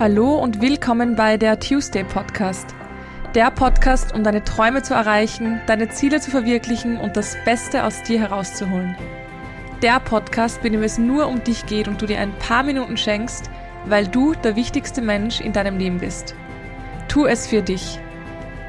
Hallo und willkommen bei der Tuesday Podcast. Der Podcast, um deine Träume zu erreichen, deine Ziele zu verwirklichen und das Beste aus dir herauszuholen. Der Podcast, bei dem es nur um dich geht und du dir ein paar Minuten schenkst, weil du der wichtigste Mensch in deinem Leben bist. Tu es für dich.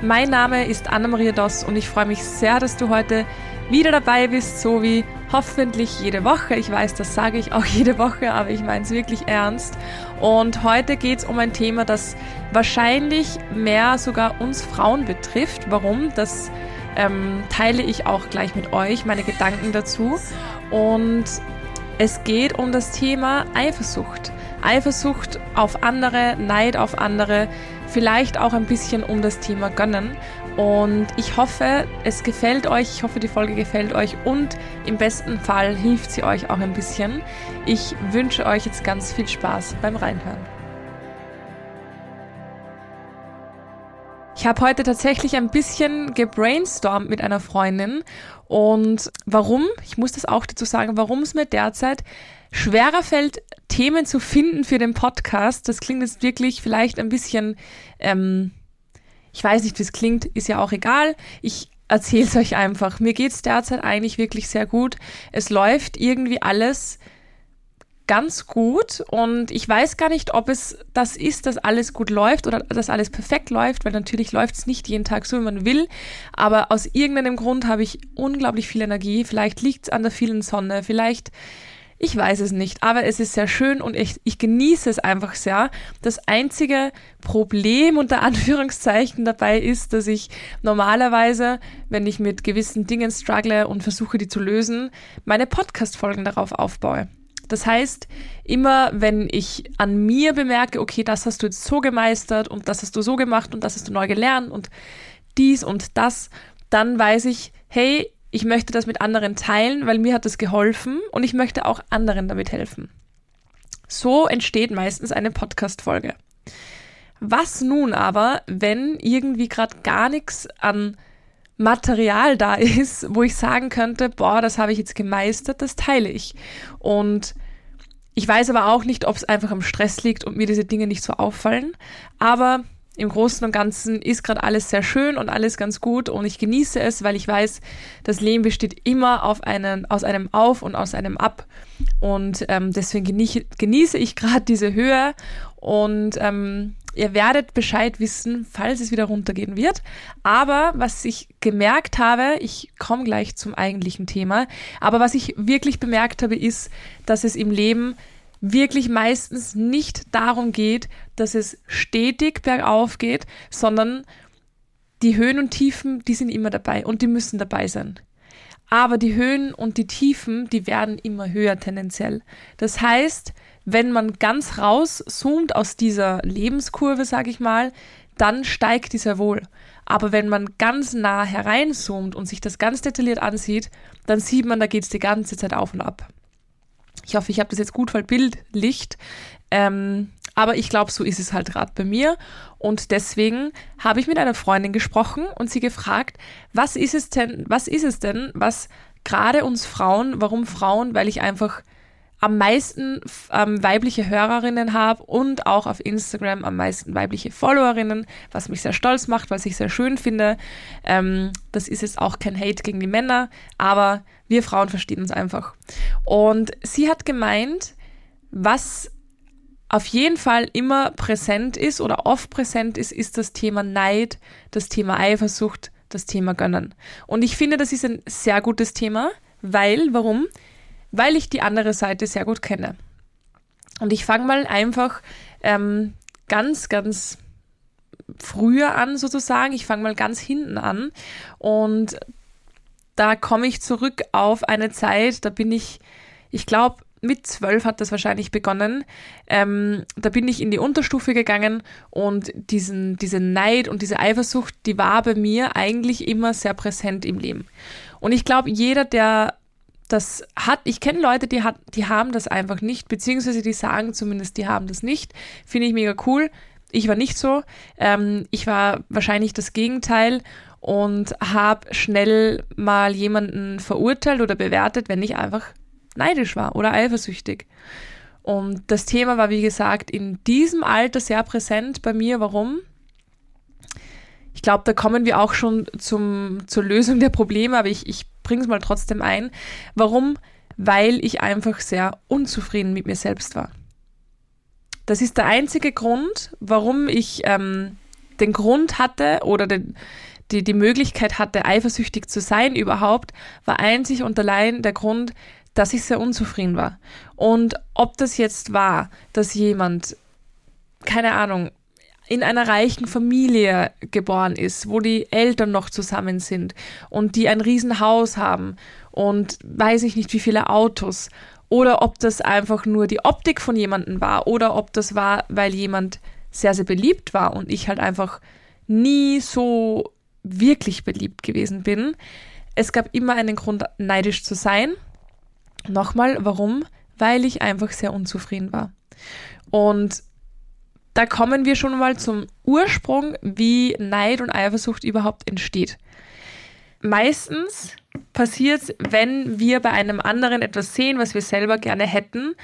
Mein Name ist Anna-Maria Doss und ich freue mich sehr, dass du heute wieder dabei bist, so wie hoffentlich jede Woche. Ich weiß, das sage ich auch jede Woche, aber ich meine es wirklich ernst. Und heute geht es um ein Thema, das wahrscheinlich mehr sogar uns Frauen betrifft. Warum? Das ähm, teile ich auch gleich mit euch, meine Gedanken dazu. Und es geht um das Thema Eifersucht. Eifersucht auf andere, Neid auf andere, vielleicht auch ein bisschen um das Thema Gönnen. Und ich hoffe, es gefällt euch, ich hoffe, die Folge gefällt euch und im besten Fall hilft sie euch auch ein bisschen. Ich wünsche euch jetzt ganz viel Spaß beim Reinhören. Ich habe heute tatsächlich ein bisschen gebrainstormt mit einer Freundin und warum, ich muss das auch dazu sagen, warum es mir derzeit schwerer fällt, Themen zu finden für den Podcast. Das klingt jetzt wirklich vielleicht ein bisschen ähm, ich weiß nicht, wie es klingt, ist ja auch egal. Ich erzähle es euch einfach. Mir geht es derzeit eigentlich wirklich sehr gut. Es läuft irgendwie alles ganz gut und ich weiß gar nicht, ob es das ist, dass alles gut läuft oder dass alles perfekt läuft, weil natürlich läuft es nicht jeden Tag so, wie man will, aber aus irgendeinem Grund habe ich unglaublich viel Energie. Vielleicht liegt es an der vielen Sonne, vielleicht ich weiß es nicht, aber es ist sehr schön und ich, ich genieße es einfach sehr. Das einzige Problem unter Anführungszeichen dabei ist, dass ich normalerweise, wenn ich mit gewissen Dingen struggle und versuche, die zu lösen, meine Podcast-Folgen darauf aufbaue. Das heißt, immer wenn ich an mir bemerke, okay, das hast du jetzt so gemeistert und das hast du so gemacht und das hast du neu gelernt und dies und das, dann weiß ich, hey, ich möchte das mit anderen teilen, weil mir hat das geholfen und ich möchte auch anderen damit helfen. So entsteht meistens eine Podcast-Folge. Was nun aber, wenn irgendwie gerade gar nichts an Material da ist, wo ich sagen könnte, boah, das habe ich jetzt gemeistert, das teile ich. Und ich weiß aber auch nicht, ob es einfach am Stress liegt und mir diese Dinge nicht so auffallen. Aber im Großen und Ganzen ist gerade alles sehr schön und alles ganz gut und ich genieße es, weil ich weiß, das Leben besteht immer auf einen, aus einem Auf und aus einem Ab. Und ähm, deswegen genieße, genieße ich gerade diese Höhe und ähm, ihr werdet Bescheid wissen, falls es wieder runtergehen wird. Aber was ich gemerkt habe, ich komme gleich zum eigentlichen Thema, aber was ich wirklich bemerkt habe, ist, dass es im Leben wirklich meistens nicht darum geht, dass es stetig bergauf geht, sondern die Höhen und Tiefen, die sind immer dabei und die müssen dabei sein. Aber die Höhen und die Tiefen, die werden immer höher tendenziell. Das heißt, wenn man ganz rauszoomt aus dieser Lebenskurve, sage ich mal, dann steigt die sehr wohl. Aber wenn man ganz nah hereinzoomt und sich das ganz detailliert ansieht, dann sieht man, da geht es die ganze Zeit auf und ab. Ich hoffe, ich habe das jetzt gut verbildlicht. Ähm, aber ich glaube, so ist es halt gerade bei mir. Und deswegen habe ich mit einer Freundin gesprochen und sie gefragt, was ist es denn, was ist es denn, was gerade uns Frauen, warum Frauen, weil ich einfach am meisten ähm, weibliche Hörerinnen habe und auch auf Instagram am meisten weibliche Followerinnen, was mich sehr stolz macht, was ich sehr schön finde. Ähm, das ist jetzt auch kein Hate gegen die Männer, aber wir Frauen verstehen uns einfach. Und sie hat gemeint, was auf jeden Fall immer präsent ist oder oft präsent ist, ist das Thema Neid, das Thema Eifersucht, das Thema Gönnen. Und ich finde, das ist ein sehr gutes Thema, weil, warum? Weil ich die andere Seite sehr gut kenne. Und ich fange mal einfach ähm, ganz, ganz früher an sozusagen. Ich fange mal ganz hinten an und da komme ich zurück auf eine Zeit, da bin ich, ich glaube, mit zwölf hat das wahrscheinlich begonnen. Ähm, da bin ich in die Unterstufe gegangen und diesen, diese Neid und diese Eifersucht, die war bei mir eigentlich immer sehr präsent im Leben. Und ich glaube, jeder, der das hat, ich kenne Leute, die, hat, die haben das einfach nicht, beziehungsweise die sagen zumindest, die haben das nicht. Finde ich mega cool. Ich war nicht so. Ähm, ich war wahrscheinlich das Gegenteil und habe schnell mal jemanden verurteilt oder bewertet, wenn ich einfach neidisch war oder eifersüchtig. Und das Thema war, wie gesagt, in diesem Alter sehr präsent bei mir. Warum? Ich glaube, da kommen wir auch schon zum, zur Lösung der Probleme, aber ich, ich bringe es mal trotzdem ein. Warum? Weil ich einfach sehr unzufrieden mit mir selbst war. Das ist der einzige Grund, warum ich ähm, den Grund hatte oder den, die, die Möglichkeit hatte, eifersüchtig zu sein überhaupt, war einzig und allein der Grund, dass ich sehr unzufrieden war. Und ob das jetzt war, dass jemand, keine Ahnung, in einer reichen Familie geboren ist, wo die Eltern noch zusammen sind und die ein Riesenhaus haben und weiß ich nicht wie viele Autos oder ob das einfach nur die Optik von jemandem war oder ob das war, weil jemand sehr, sehr beliebt war und ich halt einfach nie so wirklich beliebt gewesen bin. Es gab immer einen Grund, neidisch zu sein. Nochmal, warum? Weil ich einfach sehr unzufrieden war. Und da kommen wir schon mal zum Ursprung, wie Neid und Eifersucht überhaupt entsteht. Meistens passiert es, wenn wir bei einem anderen etwas sehen, was wir selber gerne hätten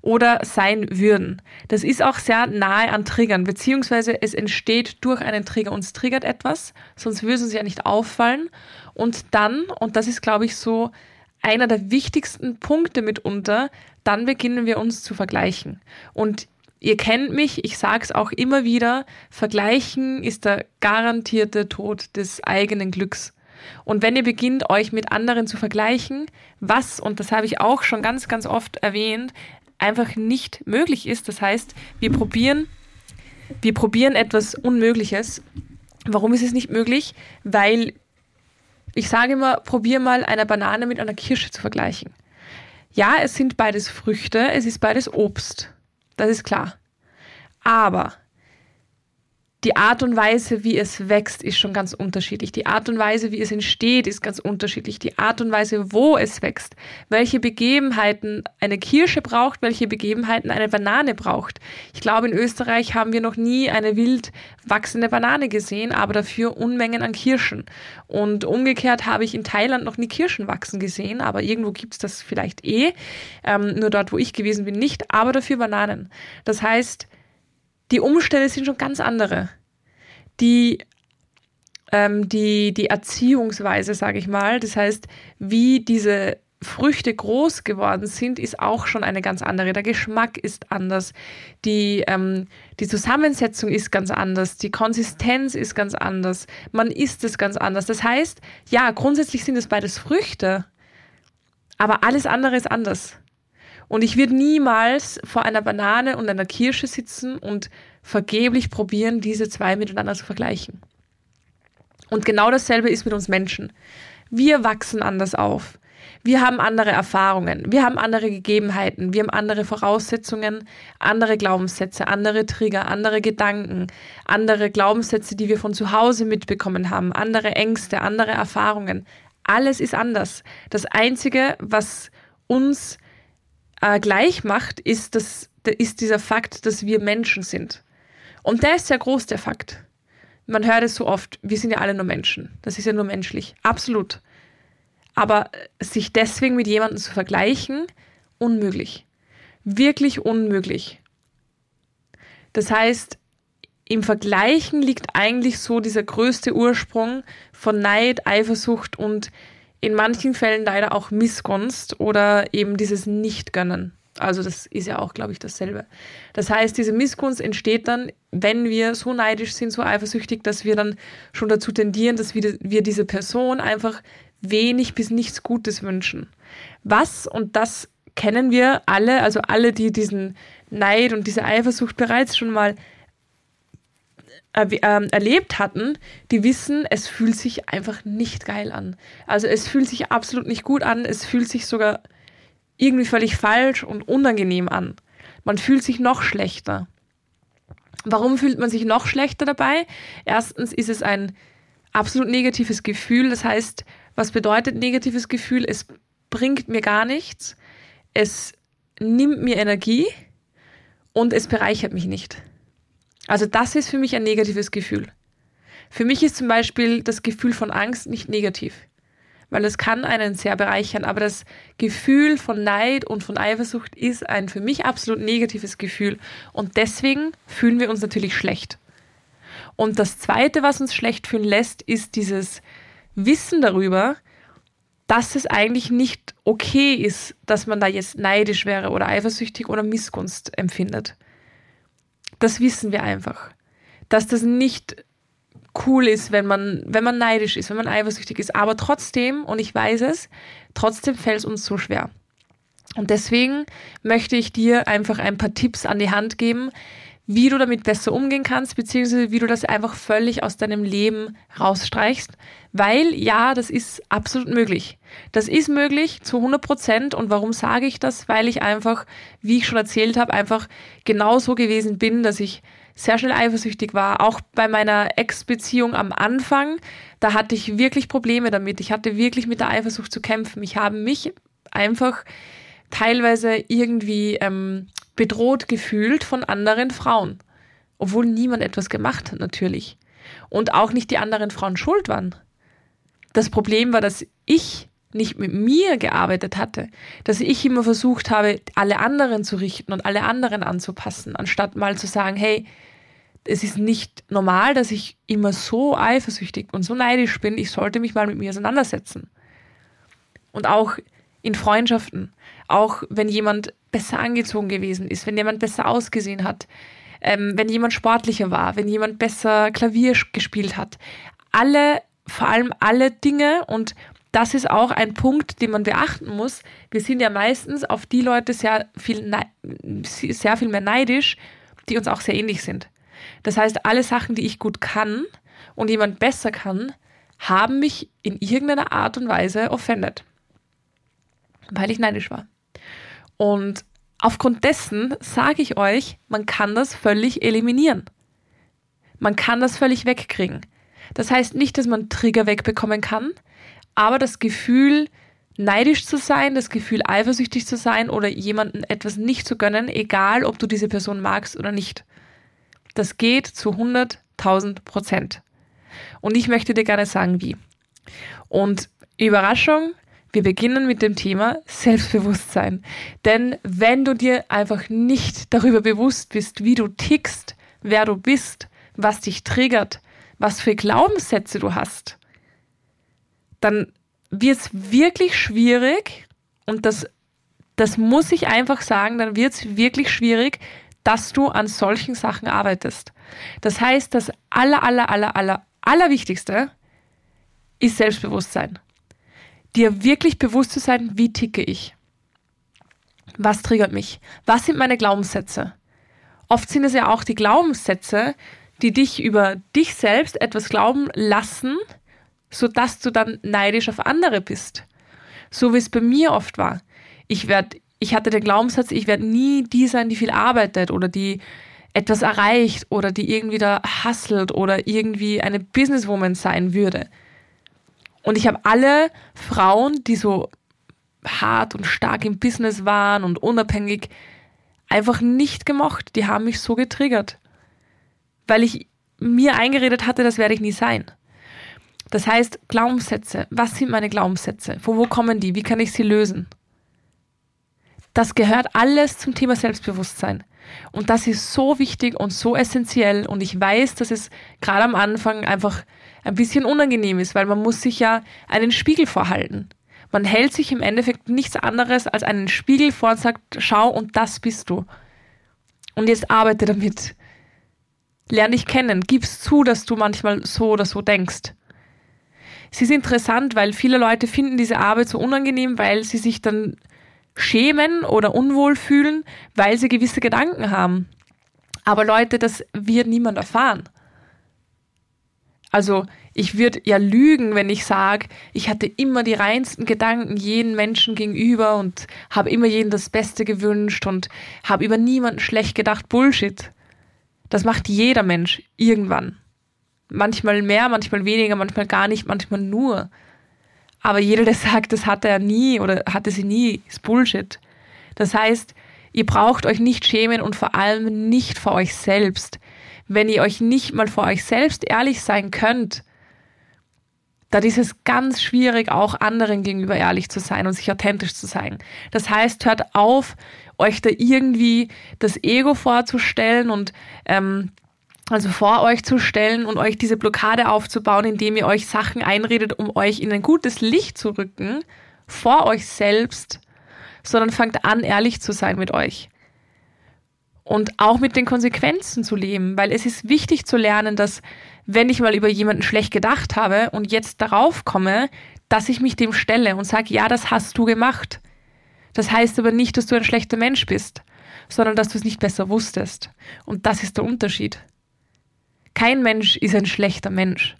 oder sein würden. Das ist auch sehr nahe an Triggern, beziehungsweise es entsteht durch einen Trigger. Uns triggert etwas, sonst würde es uns ja nicht auffallen. Und dann, und das ist, glaube ich, so einer der wichtigsten Punkte mitunter, dann beginnen wir uns zu vergleichen. Und ihr kennt mich, ich sage es auch immer wieder, vergleichen ist der garantierte Tod des eigenen Glücks. Und wenn ihr beginnt, euch mit anderen zu vergleichen, was, und das habe ich auch schon ganz, ganz oft erwähnt, einfach nicht möglich ist. Das heißt, wir probieren, wir probieren etwas Unmögliches. Warum ist es nicht möglich? Weil ich sage immer, probier mal eine Banane mit einer Kirsche zu vergleichen. Ja, es sind beides Früchte, es ist beides Obst. Das ist klar. Aber die Art und Weise, wie es wächst, ist schon ganz unterschiedlich. Die Art und Weise, wie es entsteht, ist ganz unterschiedlich. Die Art und Weise, wo es wächst, welche Begebenheiten eine Kirsche braucht, welche Begebenheiten eine Banane braucht. Ich glaube, in Österreich haben wir noch nie eine wild wachsende Banane gesehen, aber dafür Unmengen an Kirschen. Und umgekehrt habe ich in Thailand noch nie Kirschen wachsen gesehen, aber irgendwo gibt es das vielleicht eh. Ähm, nur dort, wo ich gewesen bin, nicht, aber dafür Bananen. Das heißt, die Umstände sind schon ganz andere. Die, ähm, die, die Erziehungsweise, sage ich mal, das heißt, wie diese Früchte groß geworden sind, ist auch schon eine ganz andere. Der Geschmack ist anders, die, ähm, die Zusammensetzung ist ganz anders, die Konsistenz ist ganz anders, man isst es ganz anders. Das heißt, ja, grundsätzlich sind es beides Früchte, aber alles andere ist anders. Und ich würde niemals vor einer Banane und einer Kirsche sitzen und vergeblich probieren, diese zwei miteinander zu vergleichen. Und genau dasselbe ist mit uns Menschen. Wir wachsen anders auf. Wir haben andere Erfahrungen, wir haben andere Gegebenheiten, wir haben andere Voraussetzungen, andere Glaubenssätze, andere Trigger, andere Gedanken, andere Glaubenssätze, die wir von zu Hause mitbekommen haben, andere Ängste, andere Erfahrungen. Alles ist anders. Das Einzige, was uns äh, gleich macht, ist, das, ist dieser Fakt, dass wir Menschen sind. Und der ist sehr groß, der Fakt. Man hört es so oft, wir sind ja alle nur Menschen. Das ist ja nur menschlich. Absolut. Aber sich deswegen mit jemandem zu vergleichen, unmöglich. Wirklich unmöglich. Das heißt, im Vergleichen liegt eigentlich so dieser größte Ursprung von Neid, Eifersucht und in manchen Fällen leider auch Missgunst oder eben dieses Nicht-Gönnen. Also das ist ja auch, glaube ich, dasselbe. Das heißt, diese Missgunst entsteht dann, wenn wir so neidisch sind, so eifersüchtig, dass wir dann schon dazu tendieren, dass wir, wir diese Person einfach wenig bis nichts Gutes wünschen. Was, und das kennen wir alle, also alle, die diesen Neid und diese Eifersucht bereits schon mal erlebt hatten, die wissen, es fühlt sich einfach nicht geil an. Also es fühlt sich absolut nicht gut an, es fühlt sich sogar irgendwie völlig falsch und unangenehm an. Man fühlt sich noch schlechter. Warum fühlt man sich noch schlechter dabei? Erstens ist es ein absolut negatives Gefühl. Das heißt, was bedeutet negatives Gefühl? Es bringt mir gar nichts. Es nimmt mir Energie und es bereichert mich nicht. Also das ist für mich ein negatives Gefühl. Für mich ist zum Beispiel das Gefühl von Angst nicht negativ, weil es kann einen sehr bereichern, aber das Gefühl von Neid und von Eifersucht ist ein für mich absolut negatives Gefühl und deswegen fühlen wir uns natürlich schlecht. Und das Zweite, was uns schlecht fühlen lässt, ist dieses Wissen darüber, dass es eigentlich nicht okay ist, dass man da jetzt neidisch wäre oder eifersüchtig oder Missgunst empfindet. Das wissen wir einfach. Dass das nicht cool ist, wenn man, wenn man neidisch ist, wenn man eifersüchtig ist. Aber trotzdem, und ich weiß es, trotzdem fällt es uns so schwer. Und deswegen möchte ich dir einfach ein paar Tipps an die Hand geben, wie du damit besser umgehen kannst, beziehungsweise wie du das einfach völlig aus deinem Leben rausstreichst. Weil ja, das ist absolut möglich. Das ist möglich zu 100 Prozent. Und warum sage ich das? Weil ich einfach, wie ich schon erzählt habe, einfach genauso gewesen bin, dass ich sehr schnell eifersüchtig war. Auch bei meiner Ex-Beziehung am Anfang, da hatte ich wirklich Probleme damit. Ich hatte wirklich mit der Eifersucht zu kämpfen. Ich habe mich einfach teilweise irgendwie ähm, bedroht gefühlt von anderen Frauen. Obwohl niemand etwas gemacht hat, natürlich. Und auch nicht die anderen Frauen schuld waren. Das Problem war, dass ich nicht mit mir gearbeitet hatte, dass ich immer versucht habe, alle anderen zu richten und alle anderen anzupassen, anstatt mal zu sagen, hey, es ist nicht normal, dass ich immer so eifersüchtig und so neidisch bin, ich sollte mich mal mit mir auseinandersetzen. Und auch in Freundschaften, auch wenn jemand besser angezogen gewesen ist, wenn jemand besser ausgesehen hat, ähm, wenn jemand sportlicher war, wenn jemand besser Klavier gespielt hat. Alle, vor allem alle Dinge und das ist auch ein Punkt, den man beachten muss. Wir sind ja meistens auf die Leute sehr viel, sehr viel mehr neidisch, die uns auch sehr ähnlich sind. Das heißt, alle Sachen, die ich gut kann und jemand besser kann, haben mich in irgendeiner Art und Weise offended weil ich neidisch war. Und aufgrund dessen sage ich euch, man kann das völlig eliminieren. Man kann das völlig wegkriegen. Das heißt nicht, dass man Trigger wegbekommen kann, aber das Gefühl, neidisch zu sein, das Gefühl, eifersüchtig zu sein oder jemandem etwas nicht zu gönnen, egal ob du diese Person magst oder nicht. Das geht zu 100.000 Prozent. Und ich möchte dir gerne sagen, wie. Und Überraschung, wir beginnen mit dem Thema Selbstbewusstsein. Denn wenn du dir einfach nicht darüber bewusst bist, wie du tickst, wer du bist, was dich triggert, was für Glaubenssätze du hast, dann wird es wirklich schwierig und das, das muss ich einfach sagen, dann wird es wirklich schwierig, dass du an solchen Sachen arbeitest. Das heißt, das aller, aller, aller, aller, allerwichtigste ist Selbstbewusstsein dir wirklich bewusst zu sein, wie ticke ich? Was triggert mich? Was sind meine Glaubenssätze? Oft sind es ja auch die Glaubenssätze, die dich über dich selbst etwas glauben lassen, sodass du dann neidisch auf andere bist. So wie es bei mir oft war. Ich werde, ich hatte den Glaubenssatz, ich werde nie die sein, die viel arbeitet oder die etwas erreicht oder die irgendwie da hustelt oder irgendwie eine Businesswoman sein würde. Und ich habe alle Frauen, die so hart und stark im Business waren und unabhängig, einfach nicht gemocht. Die haben mich so getriggert. Weil ich mir eingeredet hatte, das werde ich nie sein. Das heißt, Glaubenssätze. Was sind meine Glaubenssätze? Von wo kommen die? Wie kann ich sie lösen? Das gehört alles zum Thema Selbstbewusstsein. Und das ist so wichtig und so essentiell. Und ich weiß, dass es gerade am Anfang einfach ein bisschen unangenehm ist, weil man muss sich ja einen Spiegel vorhalten. Man hält sich im Endeffekt nichts anderes als einen Spiegel vor und sagt, schau und das bist du. Und jetzt arbeite damit. Lern dich kennen, gib's zu, dass du manchmal so oder so denkst. Es ist interessant, weil viele Leute finden diese Arbeit so unangenehm, weil sie sich dann schämen oder unwohl fühlen, weil sie gewisse Gedanken haben. Aber Leute, das wird niemand erfahren. Also ich würde ja lügen, wenn ich sage, ich hatte immer die reinsten Gedanken jeden Menschen gegenüber und habe immer jedem das Beste gewünscht und habe über niemanden schlecht gedacht. Bullshit. Das macht jeder Mensch irgendwann. Manchmal mehr, manchmal weniger, manchmal gar nicht, manchmal nur. Aber jeder, der sagt, das hatte er nie oder hatte sie nie, ist Bullshit. Das heißt, ihr braucht euch nicht schämen und vor allem nicht vor euch selbst wenn ihr euch nicht mal vor euch selbst ehrlich sein könnt, dann ist es ganz schwierig, auch anderen gegenüber ehrlich zu sein und sich authentisch zu sein. Das heißt, hört auf, euch da irgendwie das Ego vorzustellen und ähm, also vor euch zu stellen und euch diese Blockade aufzubauen, indem ihr euch Sachen einredet, um euch in ein gutes Licht zu rücken, vor euch selbst, sondern fangt an, ehrlich zu sein mit euch. Und auch mit den Konsequenzen zu leben, weil es ist wichtig zu lernen, dass wenn ich mal über jemanden schlecht gedacht habe und jetzt darauf komme, dass ich mich dem stelle und sage, ja, das hast du gemacht. Das heißt aber nicht, dass du ein schlechter Mensch bist, sondern dass du es nicht besser wusstest. Und das ist der Unterschied. Kein Mensch ist ein schlechter Mensch.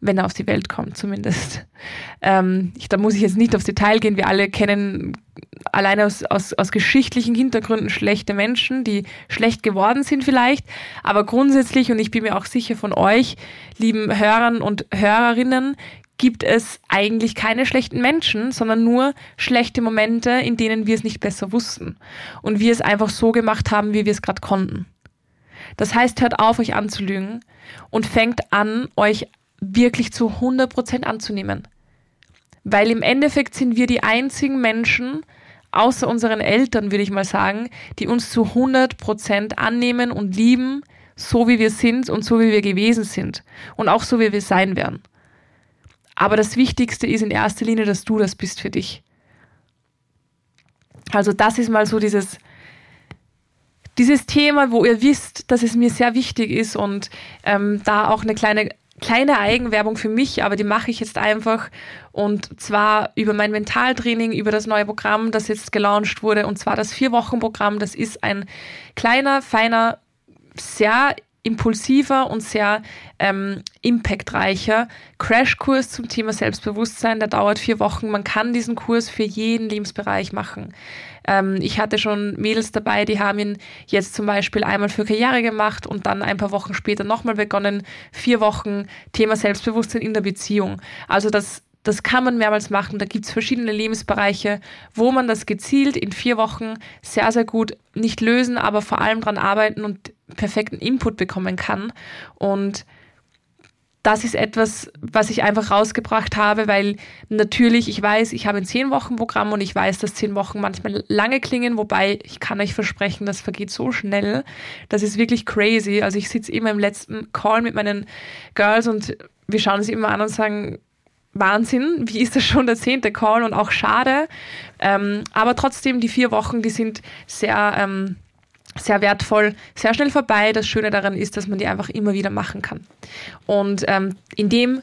Wenn er auf die Welt kommt, zumindest. Ähm, ich, da muss ich jetzt nicht aufs Detail gehen. Wir alle kennen alleine aus, aus, aus geschichtlichen Hintergründen schlechte Menschen, die schlecht geworden sind vielleicht. Aber grundsätzlich, und ich bin mir auch sicher von euch, lieben Hörern und Hörerinnen, gibt es eigentlich keine schlechten Menschen, sondern nur schlechte Momente, in denen wir es nicht besser wussten und wir es einfach so gemacht haben, wie wir es gerade konnten. Das heißt, hört auf, euch anzulügen und fängt an, euch wirklich zu 100% anzunehmen. Weil im Endeffekt sind wir die einzigen Menschen, außer unseren Eltern, würde ich mal sagen, die uns zu 100% annehmen und lieben, so wie wir sind und so wie wir gewesen sind und auch so wie wir sein werden. Aber das Wichtigste ist in erster Linie, dass du das bist für dich. Also das ist mal so dieses, dieses Thema, wo ihr wisst, dass es mir sehr wichtig ist und ähm, da auch eine kleine kleine Eigenwerbung für mich, aber die mache ich jetzt einfach und zwar über mein Mentaltraining, über das neue Programm, das jetzt gelauncht wurde und zwar das Vier-Wochen-Programm. Das ist ein kleiner, feiner, sehr impulsiver und sehr ähm, impactreicher Crashkurs zum Thema Selbstbewusstsein. Der dauert vier Wochen. Man kann diesen Kurs für jeden Lebensbereich machen. Ähm, ich hatte schon Mädels dabei, die haben ihn jetzt zum Beispiel einmal für Karriere gemacht und dann ein paar Wochen später nochmal begonnen. Vier Wochen Thema Selbstbewusstsein in der Beziehung. Also das das kann man mehrmals machen. Da gibt es verschiedene Lebensbereiche, wo man das gezielt in vier Wochen sehr, sehr gut nicht lösen, aber vor allem daran arbeiten und perfekten Input bekommen kann. Und das ist etwas, was ich einfach rausgebracht habe, weil natürlich, ich weiß, ich habe ein zehn Wochen Programm und ich weiß, dass zehn Wochen manchmal lange klingen, wobei ich kann euch versprechen, das vergeht so schnell. Das ist wirklich crazy. Also ich sitze immer im letzten Call mit meinen Girls und wir schauen sie immer an und sagen, Wahnsinn, wie ist das schon der zehnte Call und auch schade. Ähm, aber trotzdem, die vier Wochen, die sind sehr, ähm, sehr wertvoll, sehr schnell vorbei. Das Schöne daran ist, dass man die einfach immer wieder machen kann. Und ähm, in dem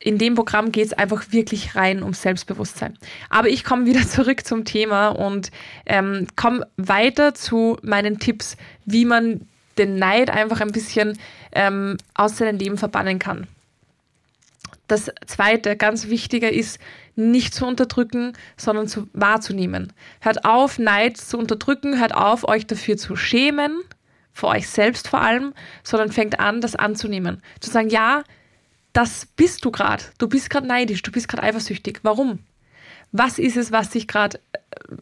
in dem Programm geht es einfach wirklich rein um Selbstbewusstsein. Aber ich komme wieder zurück zum Thema und ähm, komme weiter zu meinen Tipps, wie man den Neid einfach ein bisschen ähm, aus seinem Leben verbannen kann. Das zweite, ganz wichtige ist, nicht zu unterdrücken, sondern zu wahrzunehmen. Hört auf, Neid zu unterdrücken, hört auf, euch dafür zu schämen, vor euch selbst vor allem, sondern fängt an, das anzunehmen. Zu sagen, ja, das bist du gerade. Du bist gerade neidisch, du bist gerade eifersüchtig. Warum? Was ist es, was dich gerade äh,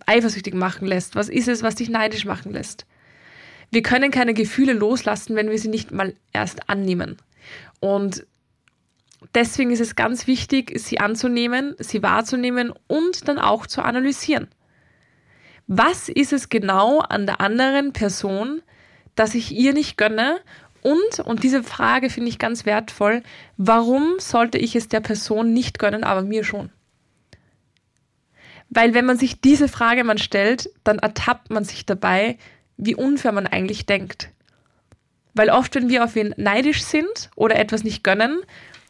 eifersüchtig machen lässt? Was ist es, was dich neidisch machen lässt? Wir können keine Gefühle loslassen, wenn wir sie nicht mal erst annehmen. Und deswegen ist es ganz wichtig, sie anzunehmen, sie wahrzunehmen und dann auch zu analysieren. Was ist es genau an der anderen Person, dass ich ihr nicht gönne? Und, und diese Frage finde ich ganz wertvoll, warum sollte ich es der Person nicht gönnen, aber mir schon? Weil wenn man sich diese Frage mal stellt, dann ertappt man sich dabei, wie unfair man eigentlich denkt. Weil oft, wenn wir auf wen neidisch sind oder etwas nicht gönnen,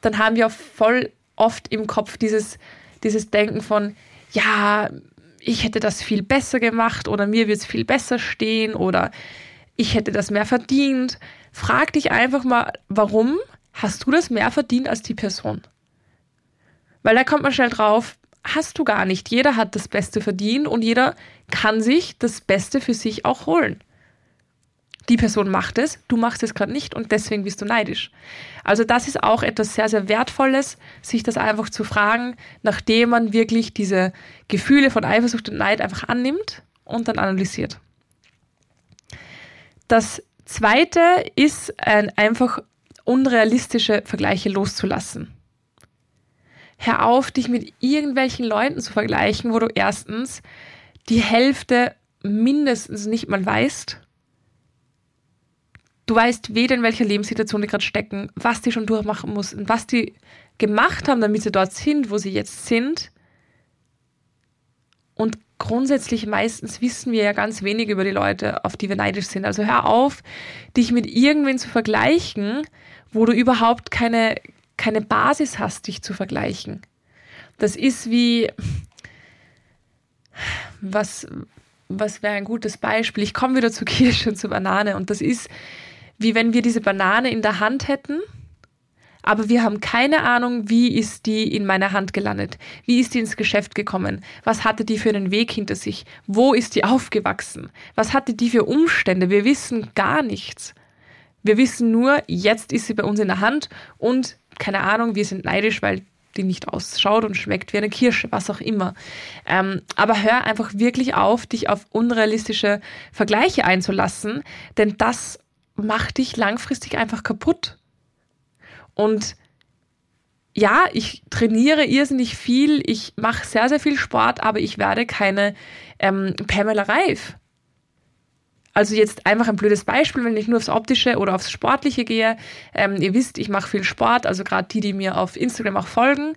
dann haben wir voll oft im Kopf dieses, dieses Denken von, ja, ich hätte das viel besser gemacht oder mir wird es viel besser stehen oder ich hätte das mehr verdient. Frag dich einfach mal, warum hast du das mehr verdient als die Person? Weil da kommt man schnell drauf, hast du gar nicht. Jeder hat das Beste verdient und jeder kann sich das Beste für sich auch holen die Person macht es, du machst es gerade nicht und deswegen bist du neidisch. Also das ist auch etwas sehr, sehr Wertvolles, sich das einfach zu fragen, nachdem man wirklich diese Gefühle von Eifersucht und Neid einfach annimmt und dann analysiert. Das zweite ist ein einfach unrealistische Vergleiche loszulassen. hör auf, dich mit irgendwelchen Leuten zu vergleichen, wo du erstens die Hälfte mindestens nicht mal weißt. Du weißt weder in welcher Lebenssituation die gerade stecken, was die schon durchmachen mussten, was die gemacht haben, damit sie dort sind, wo sie jetzt sind. Und grundsätzlich meistens wissen wir ja ganz wenig über die Leute, auf die wir neidisch sind. Also hör auf, dich mit irgendwen zu vergleichen, wo du überhaupt keine, keine Basis hast, dich zu vergleichen. Das ist wie, was, was wäre ein gutes Beispiel? Ich komme wieder zur Kirsche und zur Banane und das ist, wie wenn wir diese Banane in der Hand hätten aber wir haben keine Ahnung, wie ist die in meiner Hand gelandet? Wie ist die ins Geschäft gekommen? Was hatte die für einen Weg hinter sich? Wo ist die aufgewachsen? Was hatte die für Umstände? Wir wissen gar nichts. Wir wissen nur, jetzt ist sie bei uns in der Hand und keine Ahnung, wir sind neidisch, weil die nicht ausschaut und schmeckt wie eine Kirsche, was auch immer. Ähm, aber hör einfach wirklich auf, dich auf unrealistische Vergleiche einzulassen, denn das macht dich langfristig einfach kaputt. Und ja, ich trainiere irrsinnig viel, ich mache sehr, sehr viel Sport, aber ich werde keine ähm, Pamela Reif. Also jetzt einfach ein blödes Beispiel, wenn ich nur aufs Optische oder aufs Sportliche gehe. Ähm, ihr wisst, ich mache viel Sport, also gerade die, die mir auf Instagram auch folgen.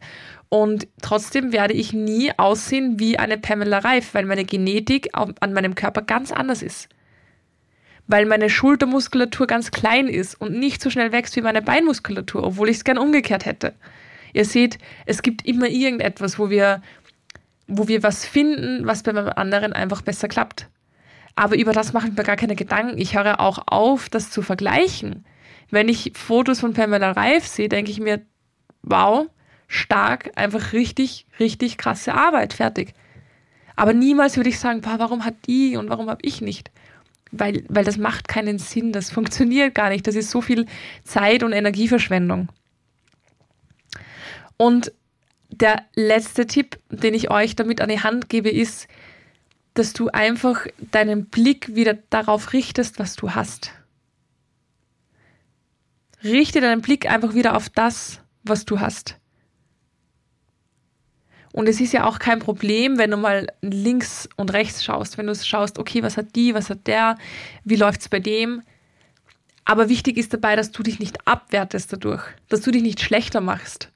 Und trotzdem werde ich nie aussehen wie eine Pamela Reif, weil meine Genetik an meinem Körper ganz anders ist weil meine Schultermuskulatur ganz klein ist und nicht so schnell wächst wie meine Beinmuskulatur, obwohl ich es gern umgekehrt hätte. Ihr seht, es gibt immer irgendetwas, wo wir, wo wir was finden, was bei einem anderen einfach besser klappt. Aber über das mache ich mir gar keine Gedanken. Ich höre auch auf, das zu vergleichen. Wenn ich Fotos von Pamela Reif sehe, denke ich mir, wow, stark, einfach richtig, richtig krasse Arbeit, fertig. Aber niemals würde ich sagen, warum hat die und warum habe ich nicht? Weil, weil das macht keinen Sinn, das funktioniert gar nicht, das ist so viel Zeit und Energieverschwendung. Und der letzte Tipp, den ich euch damit an die Hand gebe, ist, dass du einfach deinen Blick wieder darauf richtest, was du hast. Richte deinen Blick einfach wieder auf das, was du hast. Und es ist ja auch kein Problem, wenn du mal links und rechts schaust, wenn du schaust, okay, was hat die, was hat der, wie läuft es bei dem. Aber wichtig ist dabei, dass du dich nicht abwertest dadurch, dass du dich nicht schlechter machst.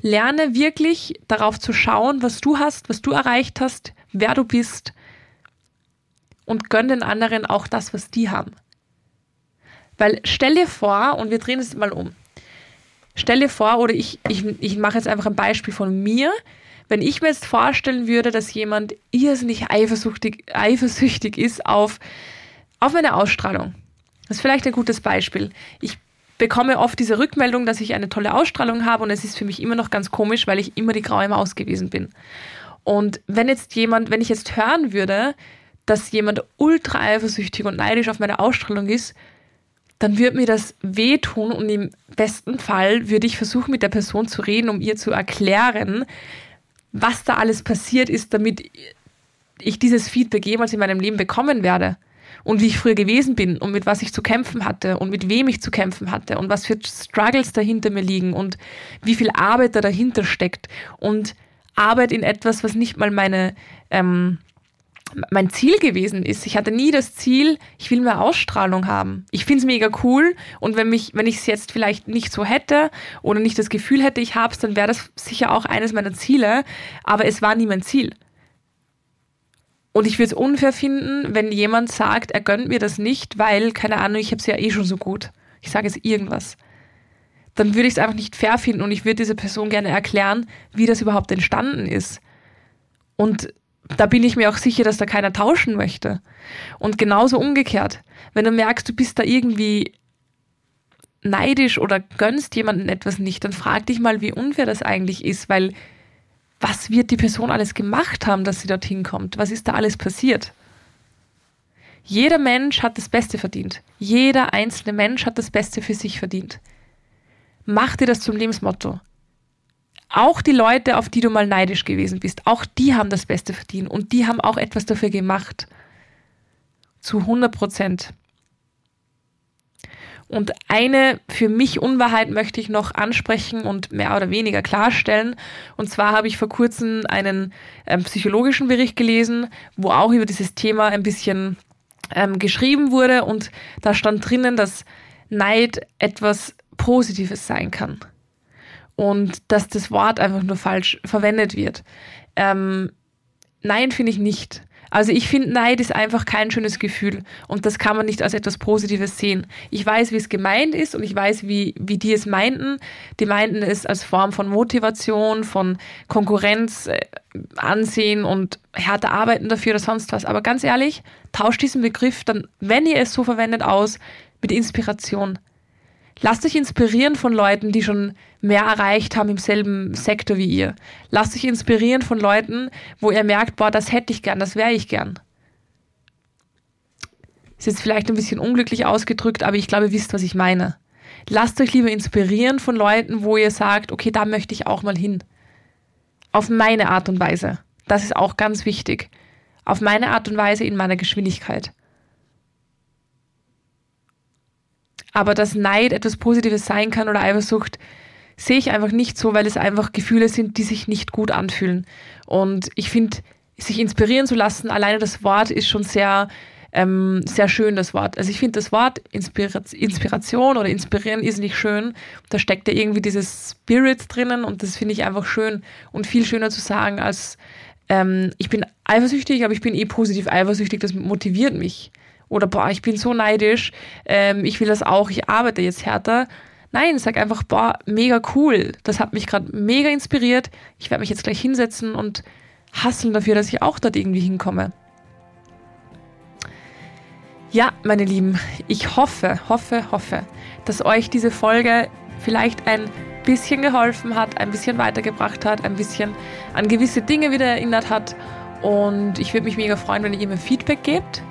Lerne wirklich darauf zu schauen, was du hast, was du erreicht hast, wer du bist und gönn den anderen auch das, was die haben. Weil stell dir vor, und wir drehen es mal um, Stell dir vor, oder ich, ich, ich mache jetzt einfach ein Beispiel von mir. Wenn ich mir jetzt vorstellen würde, dass jemand irrsinnig eifersüchtig, eifersüchtig ist auf, auf meine Ausstrahlung. Das ist vielleicht ein gutes Beispiel. Ich bekomme oft diese Rückmeldung, dass ich eine tolle Ausstrahlung habe und es ist für mich immer noch ganz komisch, weil ich immer die graue Maus gewesen bin. Und wenn jetzt jemand, wenn ich jetzt hören würde, dass jemand ultra eifersüchtig und neidisch auf meine Ausstrahlung ist, dann wird mir das wehtun und im besten Fall würde ich versuchen, mit der Person zu reden, um ihr zu erklären, was da alles passiert ist, damit ich dieses Feedback jemals in meinem Leben bekommen werde. Und wie ich früher gewesen bin und mit was ich zu kämpfen hatte und mit wem ich zu kämpfen hatte und was für Struggles dahinter mir liegen und wie viel Arbeit da dahinter steckt und Arbeit in etwas, was nicht mal meine ähm, mein Ziel gewesen ist. Ich hatte nie das Ziel, ich will mehr Ausstrahlung haben. Ich finde es mega cool und wenn mich, wenn ich es jetzt vielleicht nicht so hätte oder nicht das Gefühl hätte, ich habe es, dann wäre das sicher auch eines meiner Ziele, aber es war nie mein Ziel. Und ich würde es unfair finden, wenn jemand sagt, er gönnt mir das nicht, weil, keine Ahnung, ich habe es ja eh schon so gut. Ich sage jetzt irgendwas. Dann würde ich es einfach nicht fair finden und ich würde dieser Person gerne erklären, wie das überhaupt entstanden ist. Und da bin ich mir auch sicher, dass da keiner tauschen möchte. Und genauso umgekehrt, wenn du merkst, du bist da irgendwie neidisch oder gönnst jemandem etwas nicht, dann frag dich mal, wie unfair das eigentlich ist, weil was wird die Person alles gemacht haben, dass sie dorthin kommt? Was ist da alles passiert? Jeder Mensch hat das Beste verdient. Jeder einzelne Mensch hat das Beste für sich verdient. Mach dir das zum Lebensmotto. Auch die Leute, auf die du mal neidisch gewesen bist, auch die haben das Beste verdient und die haben auch etwas dafür gemacht. Zu 100 Prozent. Und eine für mich Unwahrheit möchte ich noch ansprechen und mehr oder weniger klarstellen. Und zwar habe ich vor kurzem einen ähm, psychologischen Bericht gelesen, wo auch über dieses Thema ein bisschen ähm, geschrieben wurde. Und da stand drinnen, dass Neid etwas Positives sein kann. Und dass das Wort einfach nur falsch verwendet wird. Ähm, nein, finde ich nicht. Also ich finde, Neid ist einfach kein schönes Gefühl und das kann man nicht als etwas Positives sehen. Ich weiß, wie es gemeint ist und ich weiß, wie, wie die es meinten. Die meinten es als Form von Motivation, von Konkurrenz, äh, Ansehen und härter arbeiten dafür oder sonst was. Aber ganz ehrlich, tauscht diesen Begriff dann, wenn ihr es so verwendet, aus mit Inspiration. Lasst euch inspirieren von Leuten, die schon mehr erreicht haben im selben Sektor wie ihr. Lasst euch inspirieren von Leuten, wo ihr merkt, boah, das hätte ich gern, das wäre ich gern. Ist jetzt vielleicht ein bisschen unglücklich ausgedrückt, aber ich glaube, ihr wisst, was ich meine. Lasst euch lieber inspirieren von Leuten, wo ihr sagt, okay, da möchte ich auch mal hin. Auf meine Art und Weise. Das ist auch ganz wichtig. Auf meine Art und Weise in meiner Geschwindigkeit. Aber dass Neid etwas Positives sein kann oder Eifersucht, sehe ich einfach nicht so, weil es einfach Gefühle sind, die sich nicht gut anfühlen. Und ich finde, sich inspirieren zu lassen, alleine das Wort ist schon sehr, ähm, sehr schön, das Wort. Also ich finde das Wort Inspira Inspiration oder inspirieren ist nicht schön. Da steckt ja irgendwie dieses Spirit drinnen und das finde ich einfach schön und viel schöner zu sagen als ähm, ich bin eifersüchtig, aber ich bin eh positiv eifersüchtig, das motiviert mich. Oder boah, ich bin so neidisch, ähm, ich will das auch, ich arbeite jetzt härter. Nein, sag einfach, boah, mega cool. Das hat mich gerade mega inspiriert. Ich werde mich jetzt gleich hinsetzen und hasseln dafür, dass ich auch dort irgendwie hinkomme. Ja, meine Lieben, ich hoffe, hoffe, hoffe, dass euch diese Folge vielleicht ein bisschen geholfen hat, ein bisschen weitergebracht hat, ein bisschen an gewisse Dinge wieder erinnert hat. Und ich würde mich mega freuen, wenn ihr mir Feedback gebt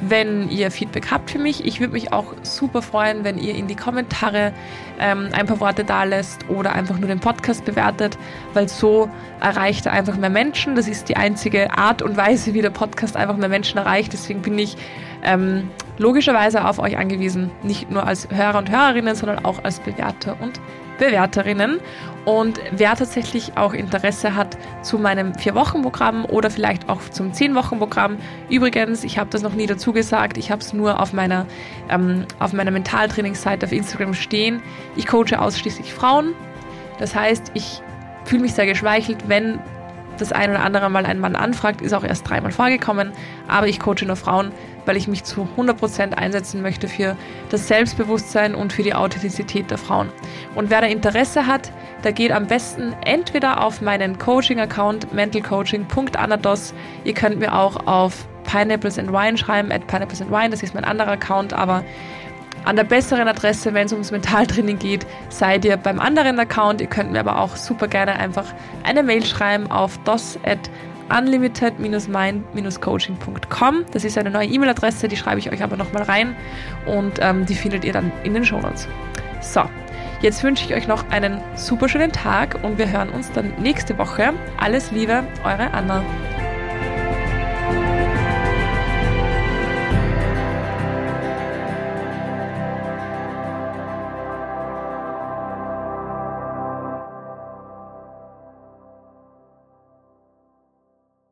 wenn ihr Feedback habt für mich. Ich würde mich auch super freuen, wenn ihr in die Kommentare ähm, ein paar Worte da lässt oder einfach nur den Podcast bewertet, weil so erreicht er einfach mehr Menschen. Das ist die einzige Art und Weise, wie der Podcast einfach mehr Menschen erreicht. Deswegen bin ich ähm, logischerweise auf euch angewiesen, nicht nur als Hörer und Hörerinnen, sondern auch als Bewerter und Bewerterinnen. Und wer tatsächlich auch Interesse hat zu meinem Vier-Wochen-Programm oder vielleicht auch zum Zehn-Wochen-Programm, übrigens, ich habe das noch nie dazu gesagt, ich habe es nur auf meiner, ähm, meiner Mentaltrainingsseite auf Instagram stehen. Ich coache ausschließlich Frauen. Das heißt, ich fühle mich sehr geschmeichelt, wenn das ein oder andere Mal ein Mann anfragt, ist auch erst dreimal vorgekommen, aber ich coache nur Frauen, weil ich mich zu 100% einsetzen möchte für das Selbstbewusstsein und für die Authentizität der Frauen. Und wer da Interesse hat, der geht am besten entweder auf meinen Coaching-Account mentalcoaching.anados. Ihr könnt mir auch auf Pineapples Wine schreiben, at Pineapples das ist mein anderer Account, aber an der besseren Adresse, wenn es ums Mentaltraining geht, seid ihr beim anderen Account. Ihr könnt mir aber auch super gerne einfach eine Mail schreiben auf dos unlimited-mind-coaching.com. Das ist eine neue E-Mail-Adresse, die schreibe ich euch aber nochmal rein und ähm, die findet ihr dann in den Shownotes. So, jetzt wünsche ich euch noch einen super schönen Tag und wir hören uns dann nächste Woche. Alles Liebe, eure Anna.